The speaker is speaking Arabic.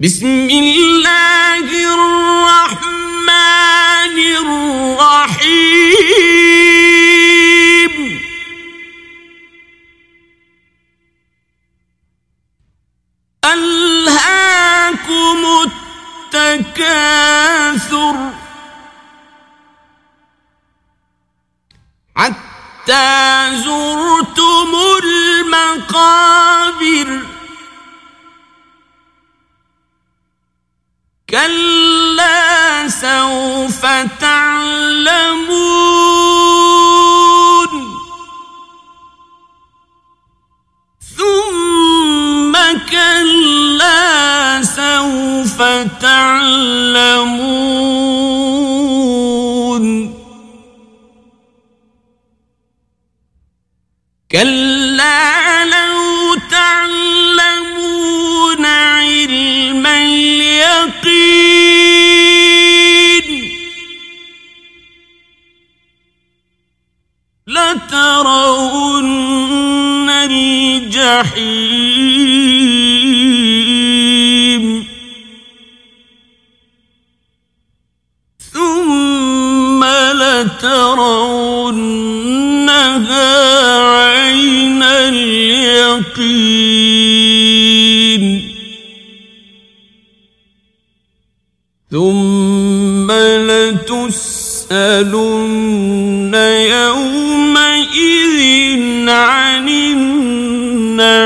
بسم الله الرحمن الرحيم. ألهاكم التكاثر. حتى زرتم المقابر كلا سوف تعلمون. ثم كلا سوف تعلمون. كلا لترون الجحيم. ثم لترونها عين اليقين. ثم لتسألن يسألن يومئذ عن النعيم.